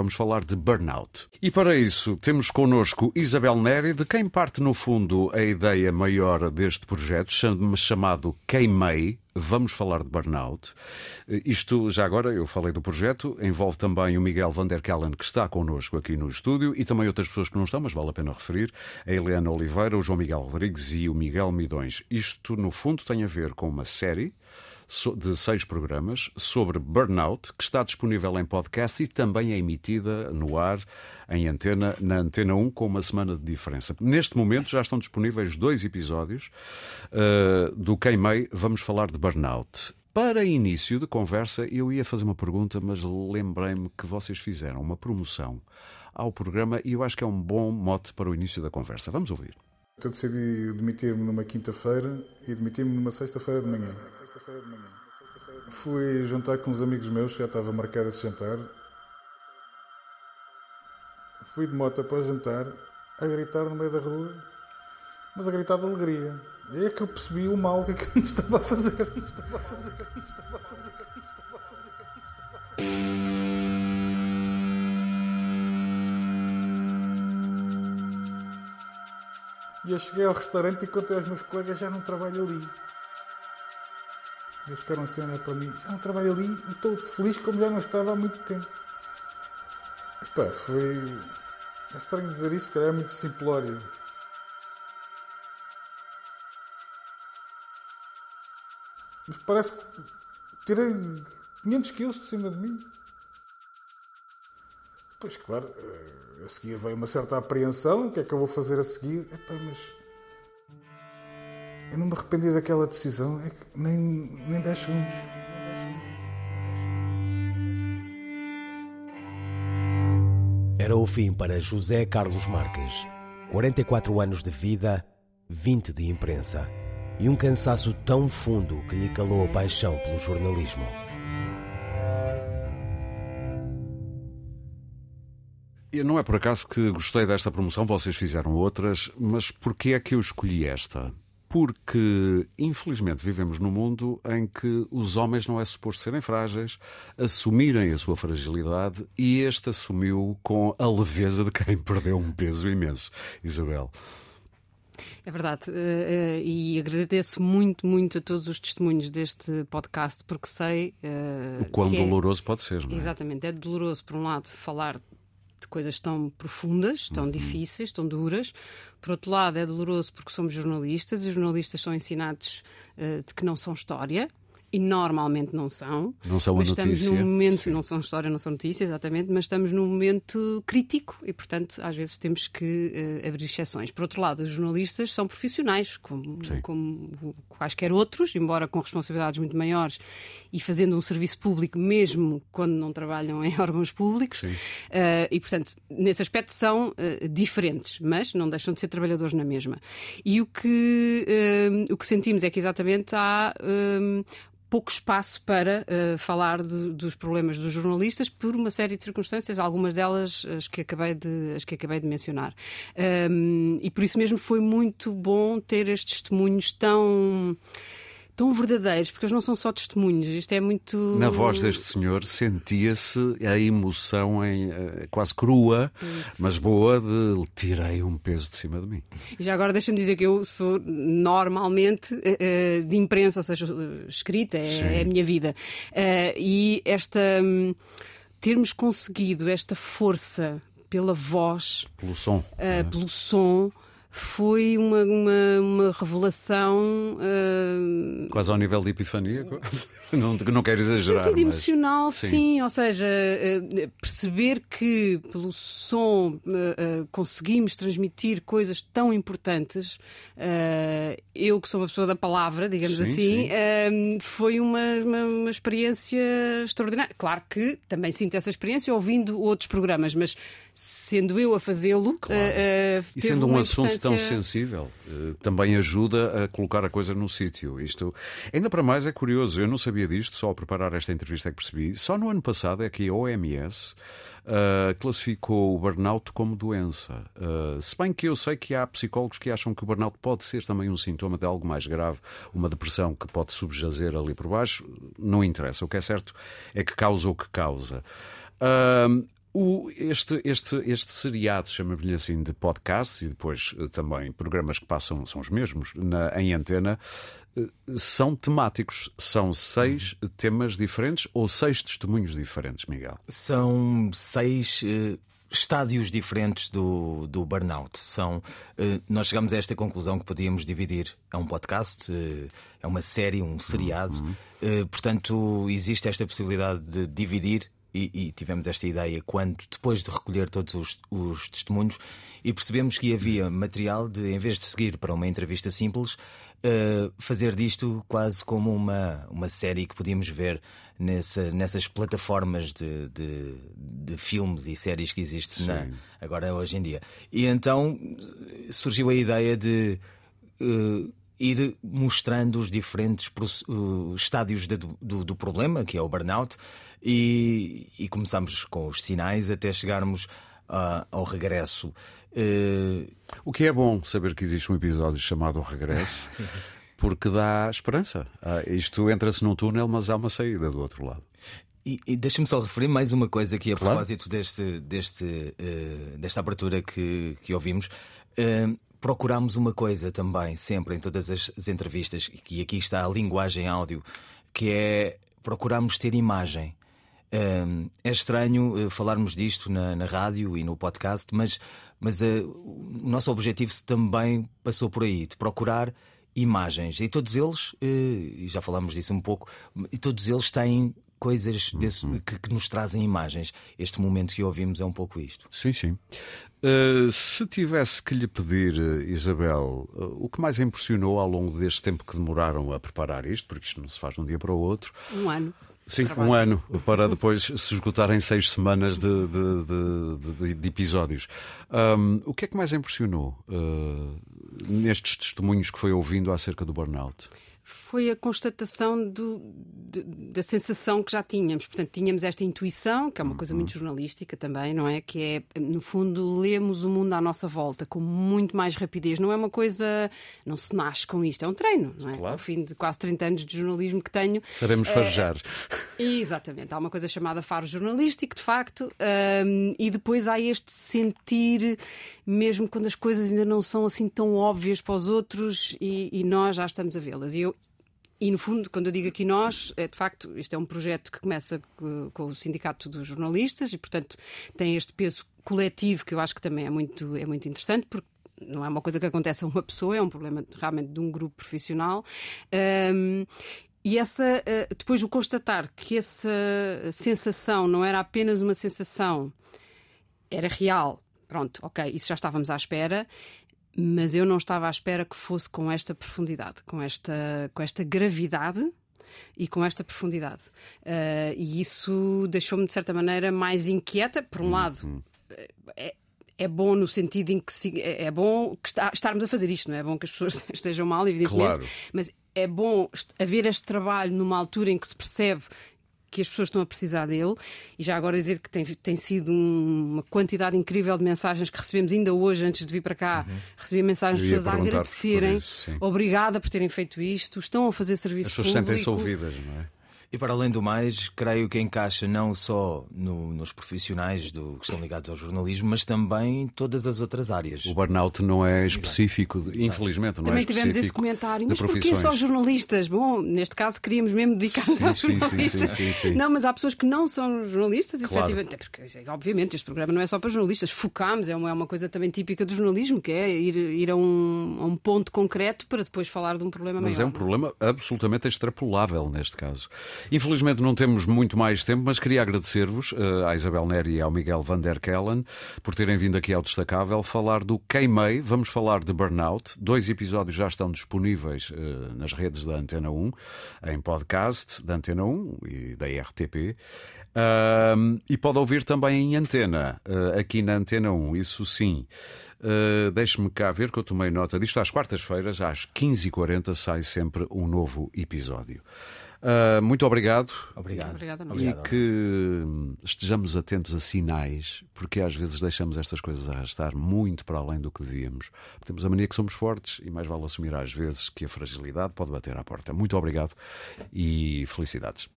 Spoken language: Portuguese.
Vamos falar de burnout. E para isso temos connosco Isabel Neri, de quem parte no fundo a ideia maior deste projeto, chamado Queimei, Vamos falar de burnout. Isto, já agora, eu falei do projeto, envolve também o Miguel Van der Kellen, que está connosco aqui no estúdio, e também outras pessoas que não estão, mas vale a pena referir, a Helena Oliveira, o João Miguel Rodrigues e o Miguel Midões. Isto, no fundo, tem a ver com uma série de seis programas sobre burnout, que está disponível em podcast e também é emitida no ar, em antena, na Antena 1, com uma semana de diferença. Neste momento já estão disponíveis dois episódios uh, do Queimei. Vamos falar de burnout. Para início de conversa, eu ia fazer uma pergunta, mas lembrei-me que vocês fizeram uma promoção ao programa e eu acho que é um bom mote para o início da conversa. Vamos ouvir. Eu decidi demitir-me numa quinta-feira e demitir-me numa sexta-feira de manhã. Fui jantar com uns amigos meus, já estava marcado esse jantar. Fui de moto após jantar, a gritar no meio da rua, mas a gritar de alegria. E é que eu percebi o mal que aquilo me estava a fazer. Me estava a fazer, me estava a fazer, me estava a fazer, me estava a fazer. E eu cheguei ao restaurante e contei aos meus colegas já não trabalho ali. Eles ficaram assim a olhar para mim, já não trabalho ali e estou feliz como já não estava há muito tempo. Epá, foi. É estranho dizer isso, cara, é muito simplório. Mas parece que tirei 500 quilos de cima de mim. Pois claro, eh, a seguir veio uma certa apreensão, o que é que eu vou fazer a seguir? Epá, mas eu não me arrependi daquela decisão, é que nem, nem 10 segundos. Era o fim para José Carlos Marques. 44 anos de vida, 20 de imprensa. E um cansaço tão fundo que lhe calou a paixão pelo jornalismo. E não é por acaso que gostei desta promoção, vocês fizeram outras, mas porquê é que eu escolhi esta? porque infelizmente vivemos num mundo em que os homens não é suposto serem frágeis, assumirem a sua fragilidade e este assumiu com a leveza de quem perdeu um peso imenso. Isabel. É verdade, eh, eh, e agradeço muito, muito a todos os testemunhos deste podcast, porque sei. Eh, o quão é doloroso é... pode ser, não é? Exatamente, é doloroso, por um lado, falar de coisas tão profundas, tão uhum. difíceis, tão duras. Por outro lado, é doloroso porque somos jornalistas e os jornalistas são ensinados uh, de que não são história e normalmente não são. Não são mas estamos notícia. num momento, Sim. não são história, não são notícias, exatamente, mas estamos num momento crítico e, portanto, às vezes temos que uh, abrir exceções. Por outro lado, os jornalistas são profissionais, como, como quaisquer outros, embora com responsabilidades muito maiores e fazendo um serviço público, mesmo quando não trabalham em órgãos públicos. Uh, e, portanto, nesse aspecto são uh, diferentes, mas não deixam de ser trabalhadores na mesma. E o que, o que sentimos é que exatamente há pouco espaço para uh, falar de, dos problemas dos jornalistas por uma série de circunstâncias, algumas delas as que acabei de, as que acabei de mencionar. Um, e por isso mesmo foi muito bom ter estes testemunhos tão tão verdadeiros, porque eles não são só testemunhos. Isto é muito. Na voz deste senhor sentia-se a emoção em, eh, quase crua, Isso. mas boa, de tirei um peso de cima de mim. E já agora deixa-me dizer que eu sou normalmente uh, de imprensa, ou seja, escrita, é, é a minha vida. E esta. Um, termos conseguido esta força pela voz, pelo som, uh, é? pelo som foi uma, uma, uma revelação. Uh... Quase ao nível de epifania, não, não quero exagerar. Sentido mas... emocional, sim. sim. Ou seja, uh, perceber que pelo som uh, conseguimos transmitir coisas tão importantes, eu que sou uma pessoa da palavra, digamos sim, assim, sim. foi uma, uma, uma experiência extraordinária. Claro que também sinto essa experiência ouvindo outros programas, mas sendo eu a fazê-lo. Claro. E sendo um assunto tão sensível, uh, também ajuda a colocar a coisa no sítio. Isto, ainda para mais, é curioso. Eu não sabia disto, só ao preparar esta entrevista é que percebi. Só no ano passado é que a OMS. Uh, classificou o burnout como doença. Uh, se bem que eu sei que há psicólogos que acham que o burnout pode ser também um sintoma de algo mais grave, uma depressão que pode subjazer ali por baixo, não interessa. O que é certo é que causa o que causa. Uh, O, este, este, este seriado, chama-lhe assim, de podcast e depois eh, também programas que passam, são os mesmos, na, em antena, eh, são temáticos. São seis temas diferentes ou seis testemunhos diferentes, Miguel? São seis. Uh estádios diferentes do, do burnout. São, nós chegamos a esta conclusão que podíamos dividir. É um podcast, é uma série, um seriado. Uhum. portanto, existe esta possibilidade de dividir e, e, tivemos esta ideia quando, depois de recolher todos os, os, testemunhos, e percebemos que havia material de, em vez de seguir para uma entrevista simples, uh, fazer disto quase como uma, uma série que podíamos ver nessa, nessas plataformas de, de, de filmes e séries que existem na, agora hoje em dia. E então surgiu a ideia de. Uh, ir mostrando os diferentes uh, estádios de, do, do problema, que é o burnout, e, e começamos com os sinais até chegarmos uh, ao regresso. Uh... O que é bom saber que existe um episódio chamado O Regresso, porque dá esperança. Ah, isto entra-se num túnel, mas há uma saída do outro lado. E, e deixa-me só referir mais uma coisa aqui a claro. propósito deste, deste, uh, desta abertura que, que ouvimos. Procuramos uma coisa também, sempre em todas as, as entrevistas, e aqui está a linguagem áudio, que é procuramos ter imagem é estranho eh, falarmos disto na, na rádio e no podcast, mas, mas uh, o nosso objetivo também passou por aí, de procurar imagens. E todos eles, eh, e já falamos disso um pouco, e todos eles têm coisas desse, uhum. que, que, nos trazem imagens. Este momento que ouvimos é um pouco isto. Sim, sim. Uh, se tivesse que lhe pedir, Isabel, uh, o que mais impressionou ao longo deste tempo que demoraram a preparar isto, porque isto não se faz de um dia para o outro. Um ano. Sim, um ano, para depois se esgotar em seis semanas de, de, de, de episódios. Um, o que é que mais impressionou uh, nestes testemunhos que foi ouvindo acerca do burnout? Foi a constatação do, de, da sensação que já tínhamos. Portanto, tínhamos esta intuição, que é uma coisa muito uhum. jornalística também, não é? Que é, no fundo, lemos o mundo à nossa volta com muito mais rapidez. Não é uma coisa. Não se nasce com isto, é um treino, não é? Claro. Ao fim de quase 30 anos de jornalismo que tenho. Sabemos farejar. É, exatamente. Há uma coisa chamada faro jornalístico, de facto, um, e depois há este sentir, mesmo quando as coisas ainda não são assim tão óbvias para os outros e, e nós já estamos a vê-las. E eu, e, no fundo, quando eu digo aqui nós, é de facto, isto é um projeto que começa com o Sindicato dos Jornalistas e, portanto, tem este peso coletivo que eu acho que também é muito, é muito interessante, porque não é uma coisa que acontece a uma pessoa, é um problema realmente de um grupo profissional. Um, e essa, depois o constatar que essa sensação não era apenas uma sensação, era real. Pronto, ok, isso já estávamos à espera mas eu não estava à espera que fosse com esta profundidade, com esta, com esta gravidade e com esta profundidade. Uh, e isso deixou-me, de certa maneira, mais inquieta. Por um uhum. lado, é, é bom no sentido em que se, é, é bom que está, estarmos a fazer isto, não é? é bom que as pessoas estejam mal, evidentemente, claro. mas é bom haver este trabalho numa altura em que se percebe que as pessoas estão a precisar dele. E já agora dizer que tem, tem sido um, uma quantidade incrível de mensagens que recebemos ainda hoje, antes de vir para cá. Uhum. Recebi mensagens de pessoas a agradecerem. Isso, Obrigada por terem feito isto. Estão a fazer serviço As pessoas sentem-se ouvidas, não é? E para além do mais, creio que encaixa não só no, nos profissionais do, que estão ligados ao jornalismo, mas também em todas as outras áreas. O burnout não é específico, Exato. infelizmente, não também é tivemos esse comentário, mas porquê só jornalistas? Bom, neste caso queríamos mesmo dedicar-nos aos jornalistas. Sim, sim, sim, não, mas há pessoas que não são jornalistas, claro. efetivamente, porque obviamente este programa não é só para jornalistas, focámos, é uma, é uma coisa também típica do jornalismo, que é ir, ir a, um, a um ponto concreto para depois falar de um problema mas maior. Mas é um problema absolutamente extrapolável neste caso. Infelizmente não temos muito mais tempo, mas queria agradecer-vos, uh, à Isabel Neri e ao Miguel Van der Kellen, por terem vindo aqui ao Destacável falar do Queimei. Vamos falar de Burnout. Dois episódios já estão disponíveis uh, nas redes da Antena 1, em podcast da Antena 1 e da RTP. Uh, e pode ouvir também em antena, uh, aqui na Antena 1, isso sim. Uh, Deixe-me cá ver que eu tomei nota disto. Às quartas-feiras, às 15h40, sai sempre um novo episódio. Uh, muito obrigado. Obrigado. E que estejamos atentos a sinais, porque às vezes deixamos estas coisas arrastar muito para além do que devíamos. Temos a mania que somos fortes e mais vale assumir às vezes que a fragilidade pode bater à porta. Muito obrigado e felicidades.